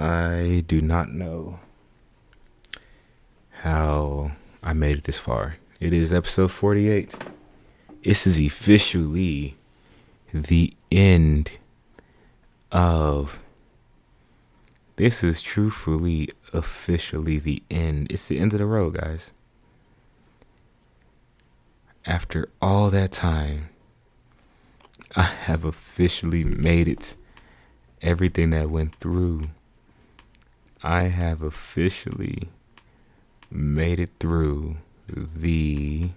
I do not know how I made it this far. It is episode 48. This is officially the end of. This is truthfully, officially the end. It's the end of the road, guys. After all that time, I have officially made it. Everything that went through, I have officially made it through the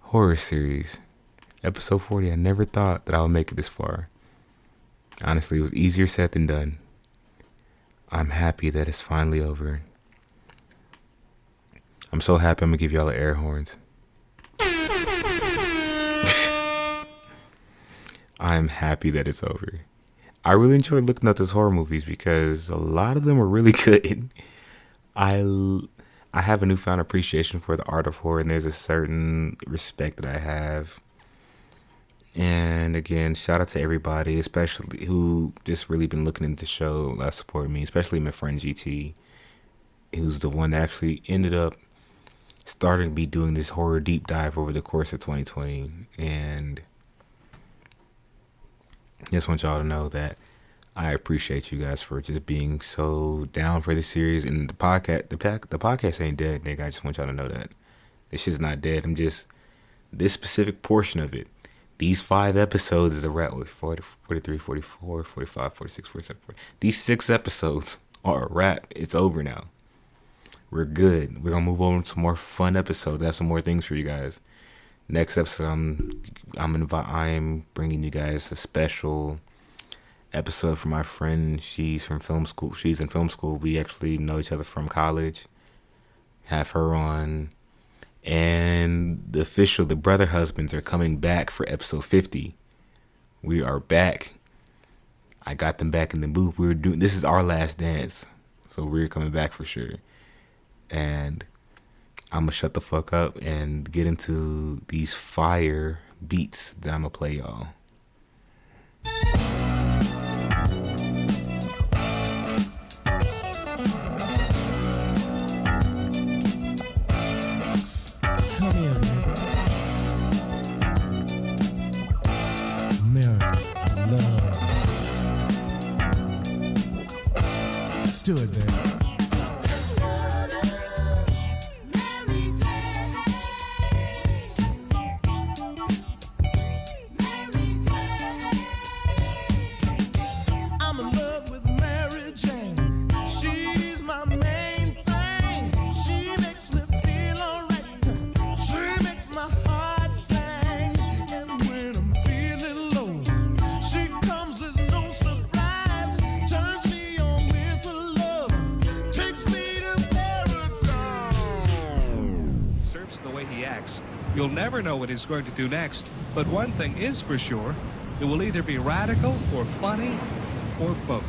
horror series. Episode 40. I never thought that I would make it this far. Honestly, it was easier said than done. I'm happy that it's finally over. I'm so happy I'm gonna give y'all the air horns. I'm happy that it's over. I really enjoyed looking at those horror movies because a lot of them were really good. I I have a newfound appreciation for the art of horror, and there's a certain respect that I have. And again, shout out to everybody, especially who just really been looking into the show, that support me, especially my friend GT, who's the one that actually ended up starting to be doing this horror deep dive over the course of 2020. And just want y'all to know that I appreciate you guys for just being so down for the series and the podcast. The pack, the podcast ain't dead, nigga. I just want y'all to know that this shit's not dead. I'm just this specific portion of it. These five episodes is a wrap with 40, 43, 44, 45, 46, 47, 40. These six episodes are a wrap. It's over now. We're good. We're gonna move on to more fun episodes. I have some more things for you guys. Next episode, I'm I'm invi- I'm bringing you guys a special episode from my friend. She's from film school. She's in film school. We actually know each other from college. Have her on. And the official, the brother husbands are coming back for episode 50. We are back. I got them back in the booth. We were doing this is our last dance. So we're coming back for sure. And I'm gonna shut the fuck up and get into these fire beats that I'm gonna play y'all. Do it, baby. Know what he's going to do next. But one thing is for sure, it will either be radical or funny or both.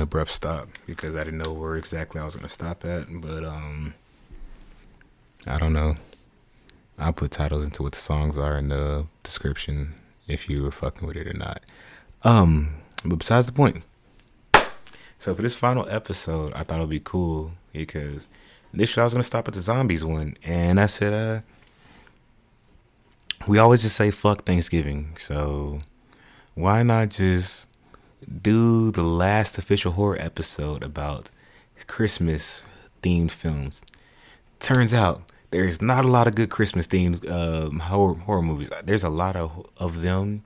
An abrupt stop because I didn't know where exactly I was going to stop at. But um, I don't know. I'll put titles into what the songs are in the description if you were fucking with it or not. Um, but besides the point. So for this final episode, I thought it'd be cool because initially I was gonna stop at the zombies one, and I said, uh, we always just say fuck Thanksgiving, so why not just do the last official horror episode about Christmas themed films? Turns out there's not a lot of good Christmas themed um, horror horror movies. There's a lot of of them,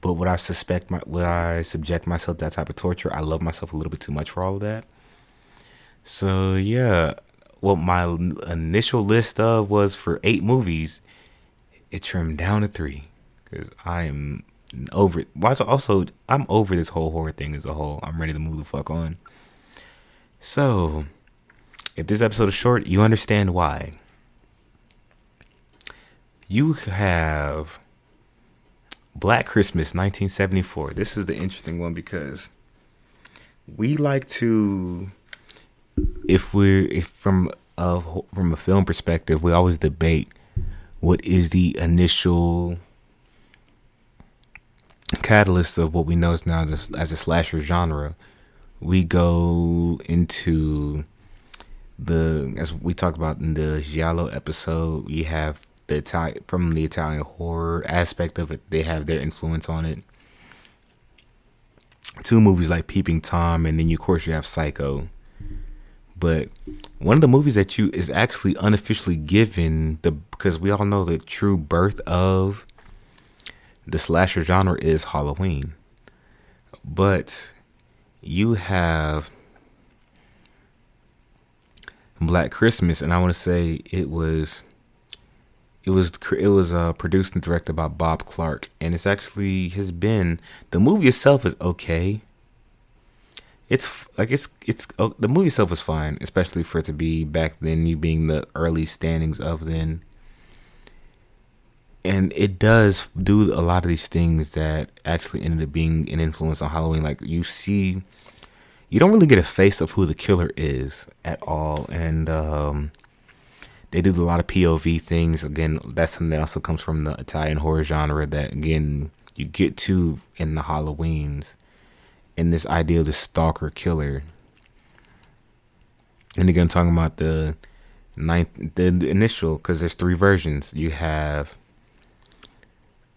but would I suspect my would I subject myself to that type of torture? I love myself a little bit too much for all of that. So yeah, what my initial list of was for eight movies, it trimmed down to three because I am over it. Also, also, I'm over this whole horror thing as a whole. I'm ready to move the fuck on. So, if this episode is short, you understand why. You have Black Christmas 1974. This is the interesting one because we like to if we're if from a from a film perspective, we always debate what is the initial catalyst of what we know is now as, as a slasher genre. We go into the as we talked about in the Giallo episode. You have the Italian from the Italian horror aspect of it. They have their influence on it. Two movies like Peeping Tom, and then of course you have Psycho. but one of the movies that you is actually unofficially given the because we all know the true birth of the slasher genre is Halloween. But you have Black Christmas, and I want to say it was it was it was uh, produced and directed by Bob Clark, and it's actually has been the movie itself is okay. It's like it's it's oh, the movie itself is fine, especially for it to be back then, you being the early standings of then. And it does do a lot of these things that actually ended up being an influence on Halloween. Like you see, you don't really get a face of who the killer is at all, and um, they do a lot of POV things. Again, that's something that also comes from the Italian horror genre that again you get to in the Halloweens, and this idea of the stalker killer. And again, talking about the ninth, the initial, because there's three versions. You have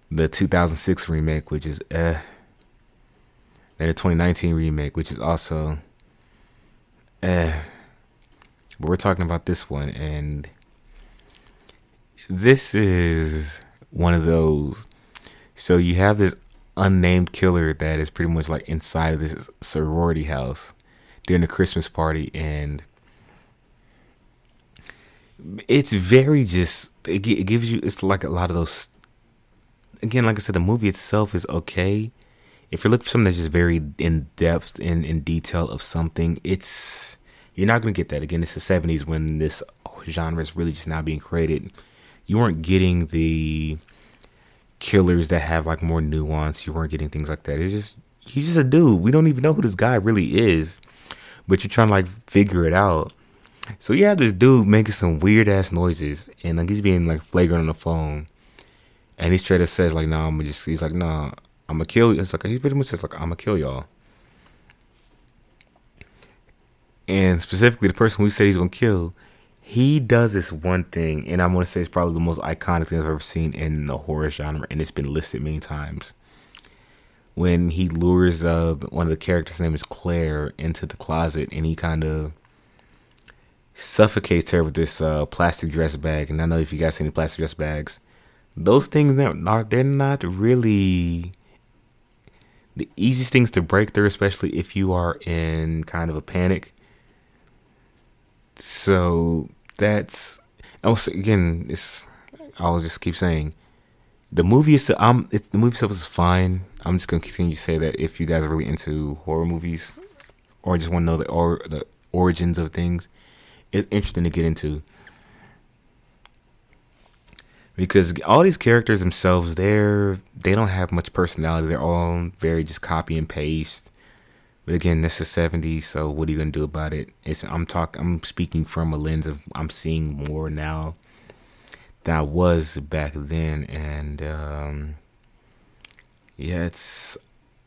the 2006 remake, which is eh. Then the 2019 remake, which is also eh. But we're talking about this one, and this is one of those. So you have this unnamed killer that is pretty much like inside of this sorority house during the Christmas party, and it's very just it gives you it's like a lot of those. Again, like I said, the movie itself is okay. If you're looking for something that's just very in depth and in detail of something, it's you're not gonna get that. Again, it's the '70s when this genre is really just now being created. You weren't getting the killers that have like more nuance. You weren't getting things like that. It's just he's just a dude. We don't even know who this guy really is, but you're trying to like figure it out. So you have this dude making some weird ass noises, and like he's being like flagrant on the phone, and he straight up says like, "Nah, I'm just." He's like, "Nah, I'm gonna kill you." It's like he pretty much says like, "I'm gonna kill y'all." And specifically, the person we said he's gonna kill, he does this one thing, and I'm gonna say it's probably the most iconic thing I've ever seen in the horror genre, and it's been listed many times. When he lures uh one of the characters' name is Claire into the closet, and he kind of suffocates her with this uh, plastic dress bag. And I know if you guys see any plastic dress bags, those things are they're not really the easiest things to break through, especially if you are in kind of a panic. So that's was again. It's I'll just keep saying the movie is um it's the movie itself is fine. I'm just gonna continue to say that if you guys are really into horror movies or just want to know the or the origins of things, it's interesting to get into because all these characters themselves they're they don't have much personality. They're all very just copy and paste. But again, this is 70s, so what are you gonna do about it? It's I'm talk I'm speaking from a lens of I'm seeing more now than I was back then, and um, yeah, it's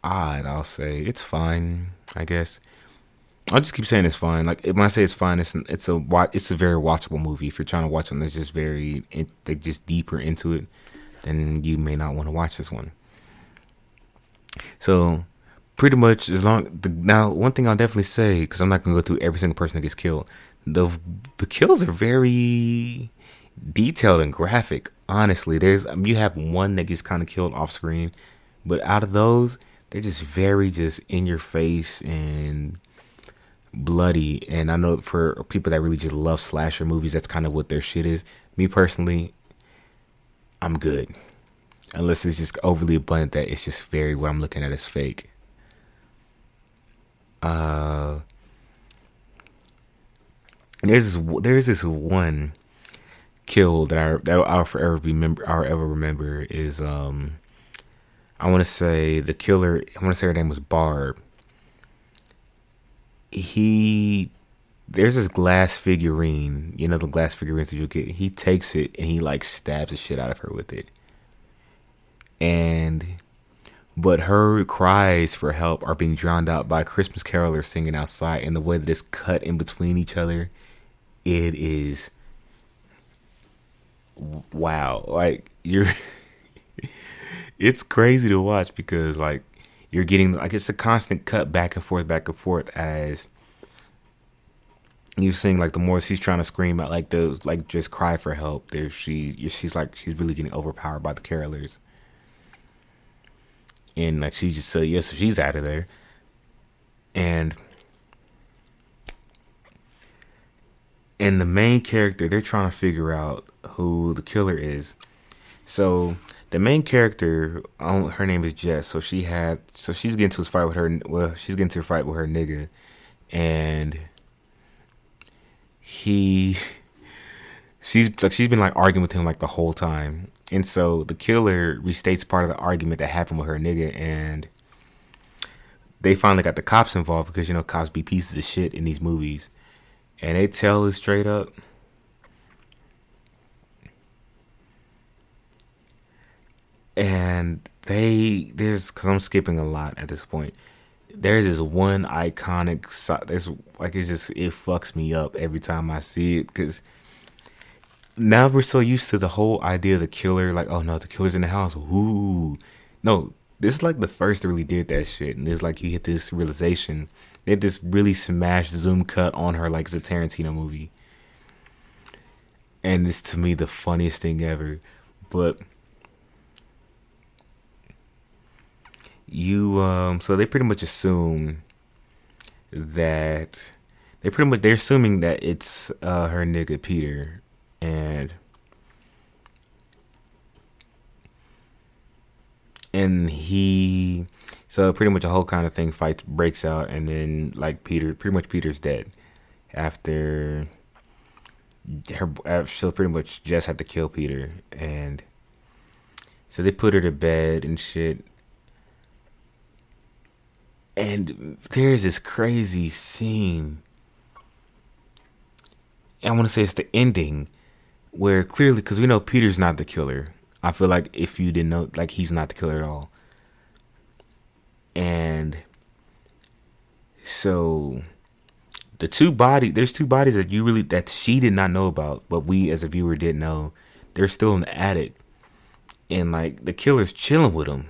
odd. I'll say it's fine. I guess I'll just keep saying it's fine. Like when I say it's fine, it's it's a it's a very watchable movie. If you're trying to watch something that's just very like just deeper into it, then you may not want to watch this one. So pretty much as long the, now one thing I'll definitely say because I'm not gonna go through every single person that gets killed. The the kills are very detailed and graphic. Honestly, there's um, you have one that gets kind of killed off screen, but out of those, they're just very just in your face and bloody. And I know for people that really just love slasher movies, that's kind of what their shit is. Me personally, I'm good. Unless it's just overly abundant that it's just very what I'm looking at is fake. Uh, there's this, there's this one kill that I that I'll forever remember. I'll ever remember is um, I want to say the killer. I want to say her name was Barb. He there's this glass figurine, you know the glass figurines that you get. He takes it and he like stabs the shit out of her with it. And but her cries for help are being drowned out by Christmas carolers singing outside and the way that it's cut in between each other, it is wow. Like you're it's crazy to watch because like you're getting like it's a constant cut back and forth, back and forth as you're seeing like the more she's trying to scream out like those like just cry for help there she she's like she's really getting overpowered by the carolers. And like she just said yes she's out of there. And and the main character they're trying to figure out who the killer is. So the main character um, her name is jess so she had so she's getting to a fight with her well she's getting to a fight with her nigga and he she's like she's been like arguing with him like the whole time. And so the killer restates part of the argument that happened with her nigga and they finally got the cops involved because you know cops be pieces of shit in these movies. And they tell it straight up and they there's because i'm skipping a lot at this point. There's this one iconic so- there's like it's just it fucks me up every time i see it because now we're so used to the whole idea of the killer like oh no the killer's in the house. Ooh. No this is like the first that really did that shit. And it's like you hit this realization. They had this really smashed zoom cut on her like it's a tarantino movie. And it's to me the funniest thing ever. But you um so they pretty much assume that they pretty much they're assuming that it's uh her nigga Peter and and he so pretty much a whole kind of thing fights breaks out and then like Peter pretty much Peter's dead after her uh, so pretty much Jess had to kill Peter and so they put her to bed and shit and there's this crazy scene. I want to say it's the ending where clearly, because we know Peter's not the killer. I feel like if you didn't know, like he's not the killer at all. And so the two bodies, there's two bodies that you really, that she did not know about, but we as a viewer did know. They're still in the attic. And like the killer's chilling with them.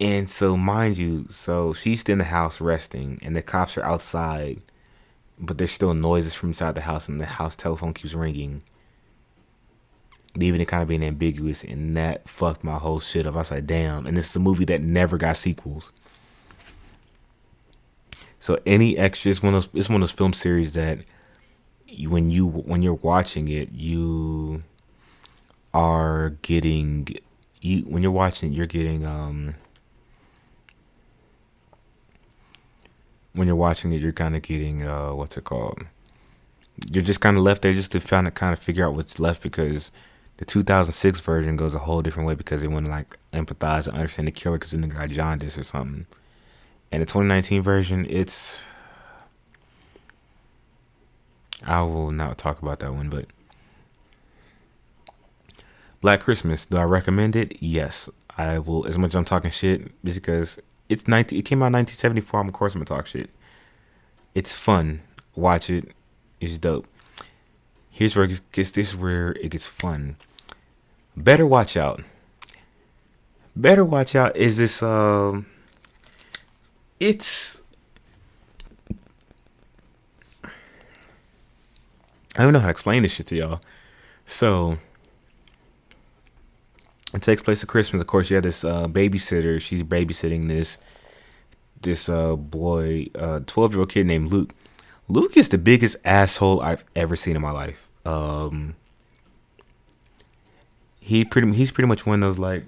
And so, mind you, so she's in the house resting, and the cops are outside, but there's still noises from inside the house, and the house telephone keeps ringing, leaving it kind of being ambiguous, and that fucked my whole shit up. I was like, damn. And this is a movie that never got sequels. So any extra, it's one of those, it's one of those film series that you, when you when you're watching it, you are getting you when you're watching it, you're getting um when you're watching it, you're kind of getting uh, what's it called? You're just kind of left there just to kind of kind of figure out what's left because the 2006 version goes a whole different way because they want to like empathize and understand the killer because then the guy jaundice or something. And the 2019 version, it's I will not talk about that one, but Black Christmas. Do I recommend it? Yes, I will. As much as I'm talking shit, just because it's 19. It came out in 1974. I'm of course I'm gonna talk shit. It's fun. Watch it. It's dope. Here's where it gets. This is where it gets fun. Better watch out. Better watch out. Is this um? It's. I don't know how to explain this shit to y'all. So it takes place at Christmas. Of course, you have this uh, babysitter. She's babysitting this this uh, boy, twelve year old kid named Luke. Luke is the biggest asshole I've ever seen in my life. Um, he pretty he's pretty much one of those like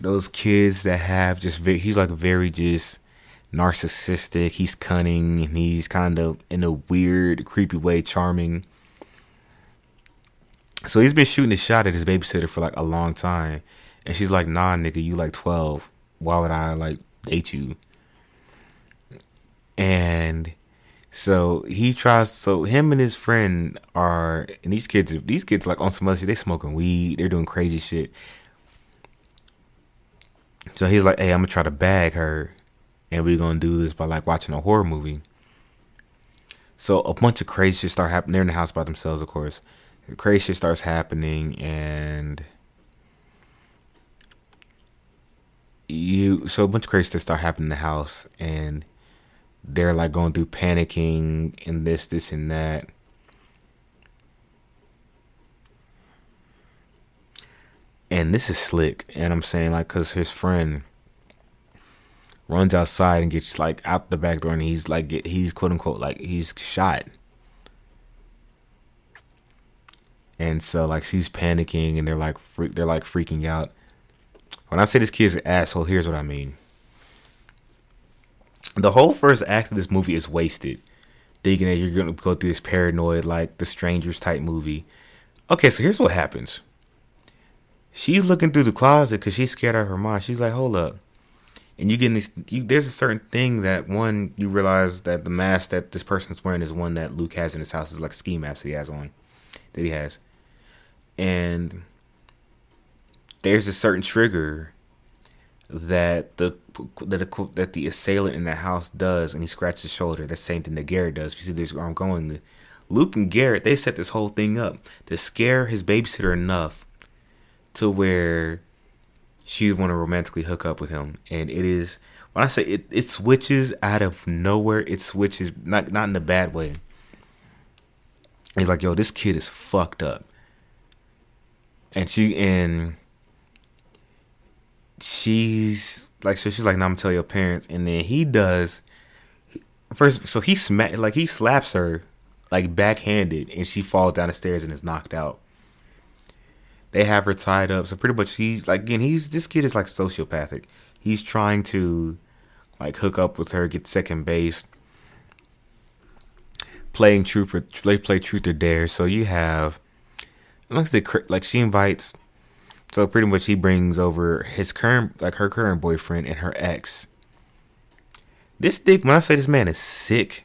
those kids that have just very, he's like very just narcissistic. He's cunning and he's kind of in a weird, creepy way charming. So he's been shooting a shot at his babysitter for like a long time. And she's like, nah, nigga, you like 12. Why would I like date you? And so he tries, so him and his friend are, and these kids, these kids like on some other shit, they smoking weed, they're doing crazy shit. So he's like, hey, I'm gonna try to bag her. And we're gonna do this by like watching a horror movie. So a bunch of crazy shit start happening. They're in the house by themselves, of course crazy shit starts happening and you so a bunch of crazy stuff start happening in the house and they're like going through panicking and this, this, and that. And this is slick. And I'm saying, like, because his friend runs outside and gets, like, out the back door and he's, like, get, he's quote unquote, like, he's shot. And so, like, she's panicking and they're, like, they're, like, freaking out. When I say this kid's an asshole, here's what I mean. The whole first act of this movie is wasted. Thinking that you're gonna go through this paranoid, like the strangers type movie. Okay, so here's what happens. She's looking through the closet because she's scared out of her mind. She's like, hold up. And you get this you, there's a certain thing that one you realize that the mask that this person's wearing is one that Luke has in his house is like a ski mask that he has on. That he has. And there's a certain trigger that the that the, that the assailant in the house does, and he scratches his shoulder. That's the same thing that Garrett does. You see this, where I'm going. Luke and Garrett, they set this whole thing up to scare his babysitter enough to where she would want to romantically hook up with him, and it is when I say it, it switches out of nowhere. It switches not not in the bad way. He's like, yo, this kid is fucked up, and she and she's like so she's like no i'm gonna tell your parents. And then he does first so he smack like he slaps her like backhanded and she falls down the stairs and is knocked out. They have her tied up so pretty much he's like again he's this kid is like sociopathic. He's trying to like hook up with her get second base. Playing truth or they play truth or dare so you have like I like she invites so pretty much he brings over his current like her current boyfriend and her ex. This dick when I say this man is sick,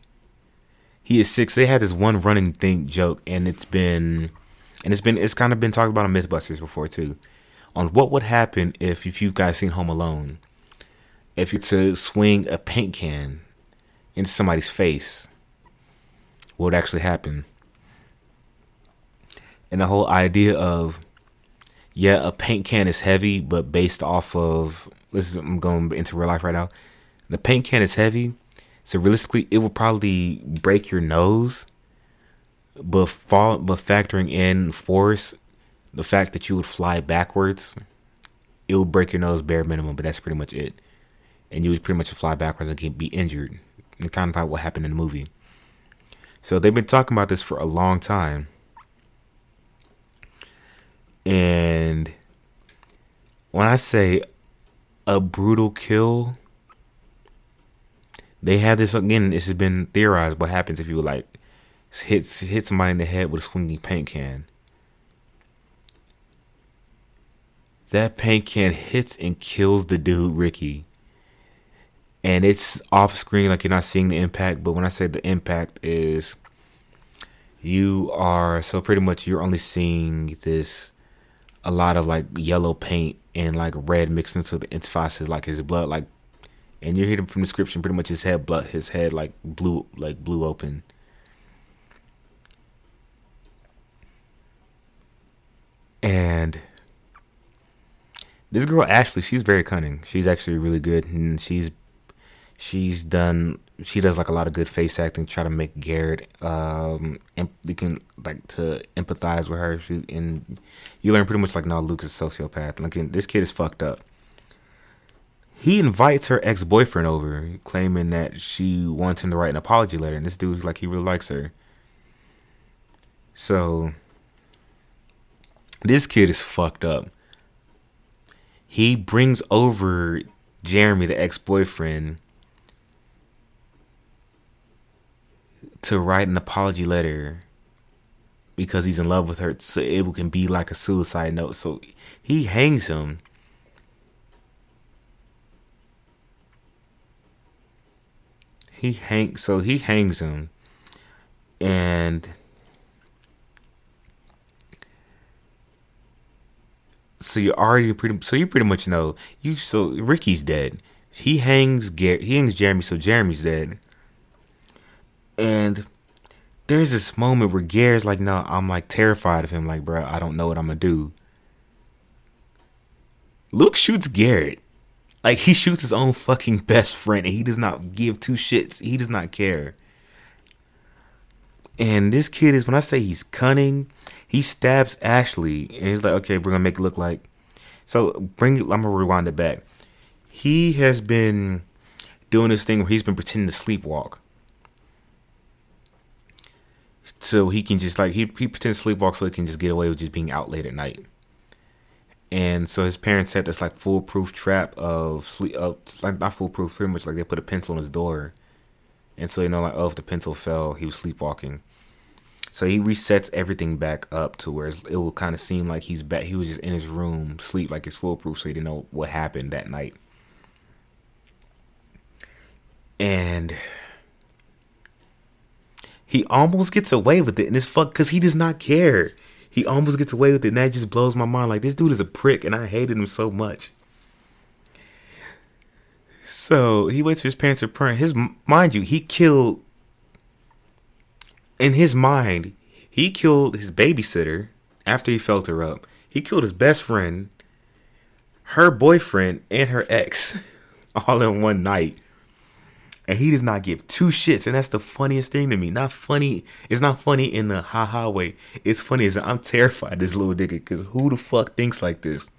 he is sick. So they had this one running thing joke and it's been and it's been it's kind of been talked about on Mythbusters before too. On what would happen if if you guys seen Home Alone. If you to swing a paint can into somebody's face, what would actually happen? And the whole idea of yeah, a paint can is heavy, but based off of this is I'm going into real life right now. The paint can is heavy, so realistically, it will probably break your nose. But fall, but factoring in force, the fact that you would fly backwards, it will break your nose bare minimum. But that's pretty much it, and you would pretty much fly backwards and get be injured. And kind of like what happened in the movie. So they've been talking about this for a long time. And when I say a brutal kill, they have this again. This has been theorized. What happens if you like hit hit somebody in the head with a swinging paint can? That paint can hits and kills the dude Ricky, and it's off screen like you're not seeing the impact. But when I say the impact is, you are so pretty much you're only seeing this a lot of like yellow paint and like red mixed into the interfaces, like his blood, like, and you're hearing from the description, pretty much his head, blood, his head like blew, like blew open. And this girl Ashley, she's very cunning. She's actually really good, and she's she's done she does like a lot of good face acting try to make garrett um em- you can like to empathize with her. She, and you learn pretty much like no luke is a sociopath. Like and this kid is fucked up. He invites her ex-boyfriend over claiming that she wants him to write an apology letter. And this dude's like he really likes her. So this kid is fucked up. He brings over jeremy the ex-boyfriend to write an apology letter because he's in love with her so it can be like a suicide note. So he hangs him. He hangs so he hangs him. And so you already pretty so you pretty much know. You so Ricky's dead. He hangs Gar- he hangs Jeremy so Jeremy's dead and there's this moment where Garrett's like, no, I'm like terrified of him. Like, bro, I don't know what I'm gonna do. Luke shoots Garrett. Like he shoots his own fucking best friend, and he does not give two shits. He does not care. And this kid is when I say he's cunning, he stabs Ashley, and he's like, "Okay, we're gonna make it look like." So bring. I'm gonna rewind it back. He has been doing this thing where he's been pretending to sleepwalk. So he can just like he he pretends to sleepwalk so he can just get away with just being out late at night. And so his parents set this like foolproof trap of sleep like not foolproof, pretty much like they put a pencil on his door. And so you know like oh if the pencil fell, he was sleepwalking. So he resets everything back up to where it will kind of seem like he's back. He was just in his room, sleep like it's foolproof, so he didn't know what happened that night. And he almost gets away with it, and it's fuck because he does not care. He almost gets away with it, and that just blows my mind. Like this dude is a prick, and I hated him so much. So he waits for his parents to parent. His mind you, he killed. In his mind, he killed his babysitter after he felt her up. He killed his best friend, her boyfriend, and her ex, all in one night and he does not give two shits, and that's the funniest thing to me. Not funny. It's not funny in the ha ha way. It's funny as I'm terrified this little nigga because who the fuck thinks like this?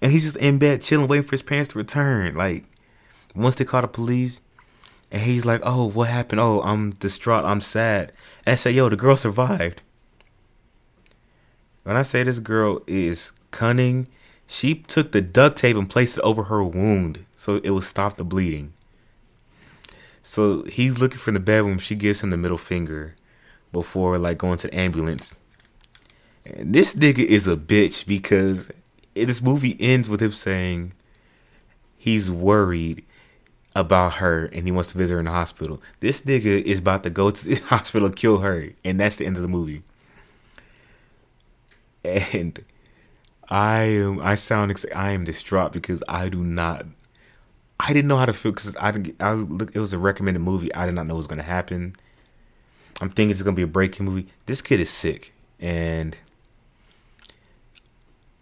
And he's just in bed chilling, waiting for his parents to return. Like once they call the police, and he's like, "Oh, what happened? Oh, I'm distraught. I'm sad." And I say, "Yo, the girl survived." When I say this girl is cunning, she took the duct tape and placed it over her wound so it would stop the bleeding. So he's looking for the bedroom. She gives him the middle finger before like going to the ambulance. And this nigga is a bitch because this movie ends with him saying he's worried about her and he wants to visit her in the hospital. This nigga is about to go to the hospital kill her, and that's the end of the movie. And I am I sound ex- I am distraught because I do not I didn't know how to feel because I didn't I look it was a recommended movie I did not know what was gonna happen. I'm thinking it's gonna be a breaking movie. This kid is sick and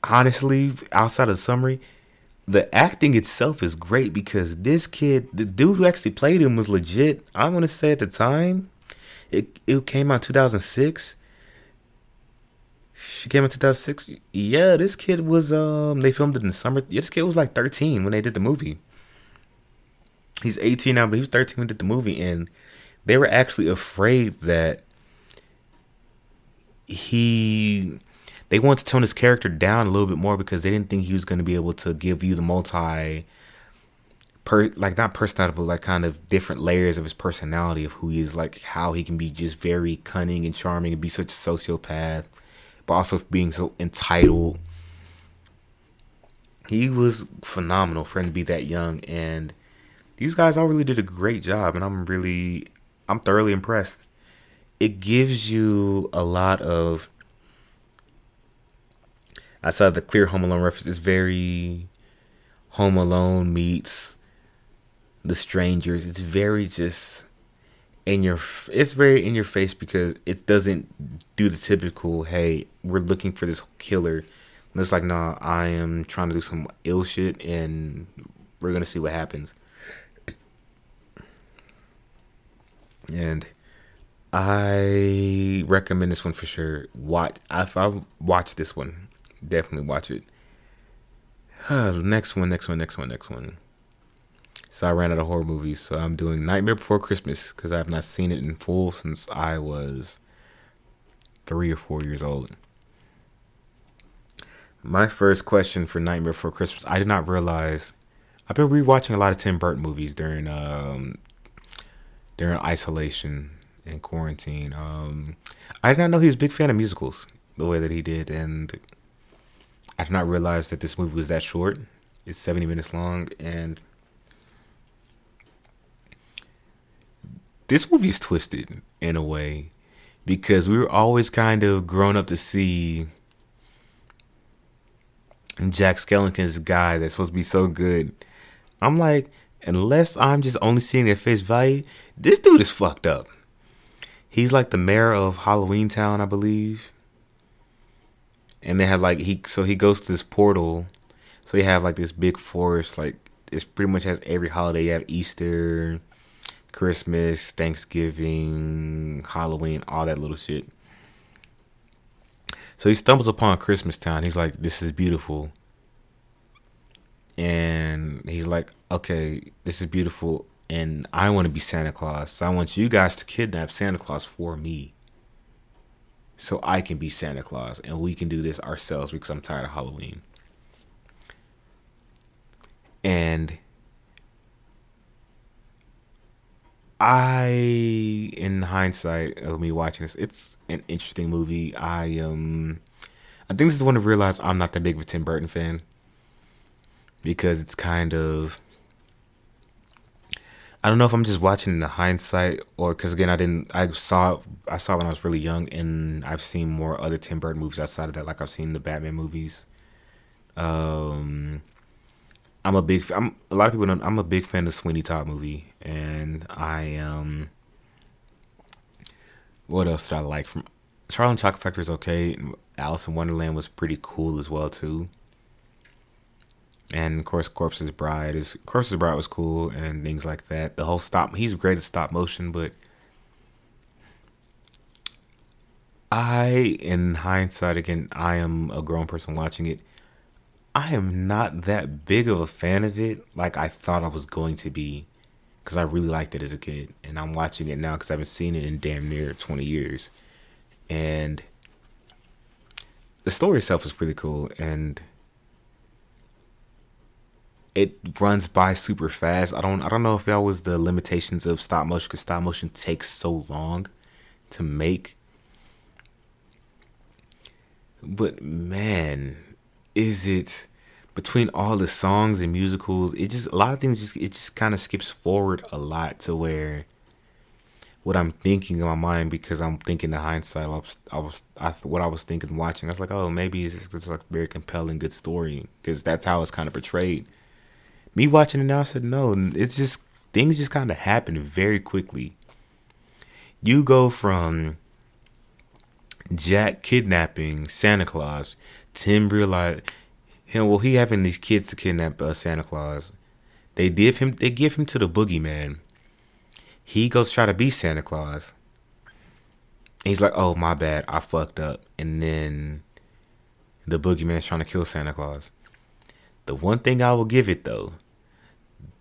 honestly, outside of the summary, the acting itself is great because this kid, the dude who actually played him was legit. I want to say at the time, it it came out 2006. She came in 2006. Yeah, this kid was um they filmed it in the summer. Yeah, this kid was like 13 when they did the movie. He's 18 now, but he was 13 when they did the movie and they were actually afraid that he they wanted to tone his character down a little bit more because they didn't think he was going to be able to give you the multi per like not personality but like kind of different layers of his personality of who he is like how he can be just very cunning and charming and be such a sociopath but also being so entitled he was phenomenal for him to be that young and these guys all really did a great job and i'm really i'm thoroughly impressed it gives you a lot of outside of the clear Home Alone reference, it's very Home Alone meets The Strangers. It's very just in your. It's very in your face because it doesn't do the typical. Hey, we're looking for this killer. And it's like, nah, I am trying to do some ill shit, and we're gonna see what happens. And I recommend this one for sure. Watch. If I watch this one, definitely watch it. next one, next one, next one, next one. So I ran out of horror movies, so I'm doing Nightmare Before Christmas because I have not seen it in full since I was three or four years old. My first question for Nightmare Before Christmas, I did not realize. I've been rewatching a lot of Tim Burton movies during um during isolation and quarantine. Um, I did not know he was a big fan of musicals the way that he did, and I did not realize that this movie was that short. It's 70 minutes long, and this movie is twisted in a way because we were always kind of grown up to see Jack Skellington's guy that's supposed to be so good. I'm like, unless I'm just only seeing at face value, this dude is fucked up. He's like the mayor of Halloween Town, I believe and they had like he so he goes to this portal So you have like this big forest, like it's pretty much has every holiday. You have Easter, Christmas, Thanksgiving, Halloween, all that little shit. So he stumbles upon Christmas Town. He's like, "This is beautiful," and he's like, "Okay, this is beautiful, and I want to be Santa Claus. I want you guys to kidnap Santa Claus for me, so I can be Santa Claus, and we can do this ourselves because I'm tired of Halloween." And I, in hindsight of me watching this, it's an interesting movie. I um, I think this is when I realized I'm not that big of a Tim Burton fan because it's kind of. I don't know if I'm just watching in the hindsight or because again I didn't I saw I saw when I was really young and I've seen more other Tim Burton movies outside of that like I've seen the Batman movies. Um, I'm a big. I'm a lot of people. Don't, I'm a big fan of Sweeney Todd movie, and I um. What else did I like from Charlie and Chocolate Factory is okay. Alice in Wonderland was pretty cool as well too. And of course, Corpse's Bride is Corpse's Bride was cool and things like that. The whole stop. He's great at stop motion, but I, in hindsight, again, I am a grown person watching it. I am not that big of a fan of it like I thought I was going to be because I really liked it as a kid. And I'm watching it now because I haven't seen it in damn near 20 years. And the story itself is pretty cool. And it runs by super fast. I don't I don't know if that was the limitations of stop motion because stop motion takes so long to make. But man, is it between all the songs and musicals it just a lot of things just it just kind of skips forward a lot to where what i'm thinking in my mind because i'm thinking the hindsight i was i was I, what i was thinking watching. I was like oh maybe it's just like very compelling good story because that's how it's kind of portrayed. Me watching it now i said no it's just things just kind of happen very quickly. You go from jack kidnapping santa claus tim realize him well he having these kids to kidnap uh, Santa Claus. They give him they give him to the boogeyman. He goes try to be Santa Claus. He's like, "Oh my bad, I fucked up." And then the boogeyman's trying to kill Santa Claus. The one thing I will give it though,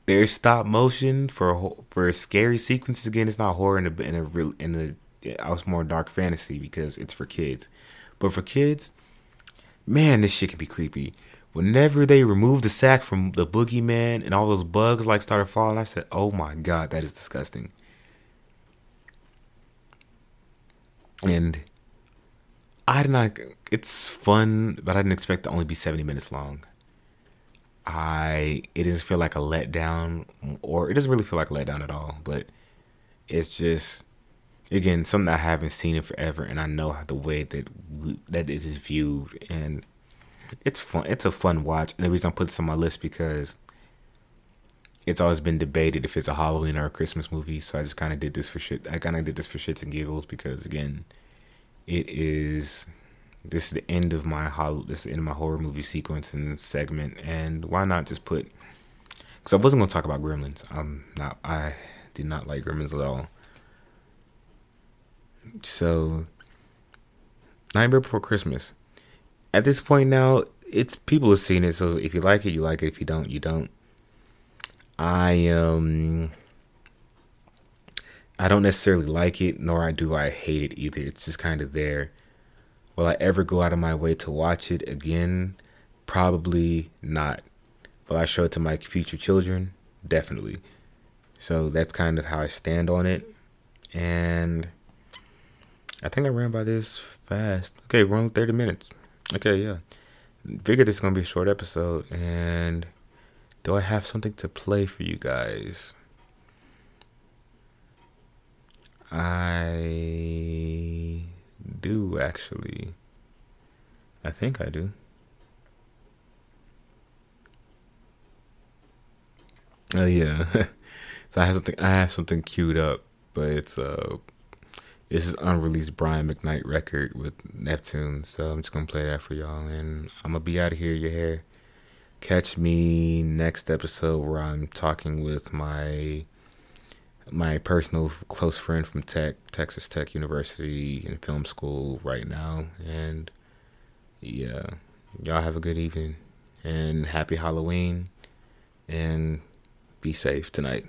there's stop motion for for scary sequences. Again, it's not horror in a in a real in a I was more dark fantasy because it's for kids, but for kids, man, this shit can be creepy whenever they removed the sack from the boogeyman and all those bugs like started falling, I said, "Oh my god, that is disgusting." And I did not. It's fun, but I didn't expect to only be seventy minutes long. I it doesn't feel like a letdown, or it doesn't really feel like a letdown at all. But it's just again something I haven't seen in forever, and I know the way that that it is viewed, and it's fun. It's a fun watch, and the reason I put this on my list because it's always been debated if it's a Halloween or a Christmas movie. So I just kind of did this for shit. I kind of did this for shits and giggles because again, it is. This is the end of my hol- This is the end of my horror movie sequence and segment, and why not just put? Because I wasn't gonna talk about Gremlins. I'm not. I did not like Gremlins at all. So, Nightmare Before Christmas at this point now, it's people have seen it. So if you like it, you like it. If you don't, you don't. I um, I don't necessarily like it, nor do I hate it either. It's just kind of there. Will I ever go out of my way to watch it again? Probably not. Will I show it to my future children? Definitely. So that's kind of how I stand on it. And I think I ran by this fast. Okay, we're on 30 minutes. Okay, yeah. Figured this is gonna be a short episode, and do I have something to play for you guys? I do actually. I think I do. Oh yeah. so I have something I have something queued up, but it's uh this is unreleased Brian McKnight record with Neptune. So I'm just gonna play that for y'all and I'm gonna be out of here, your hair. catch me next episode where I'm talking with my my personal close friend from Tech Texas Tech University in film school right now. And yeah, y'all have a good evening and happy Halloween and be safe tonight.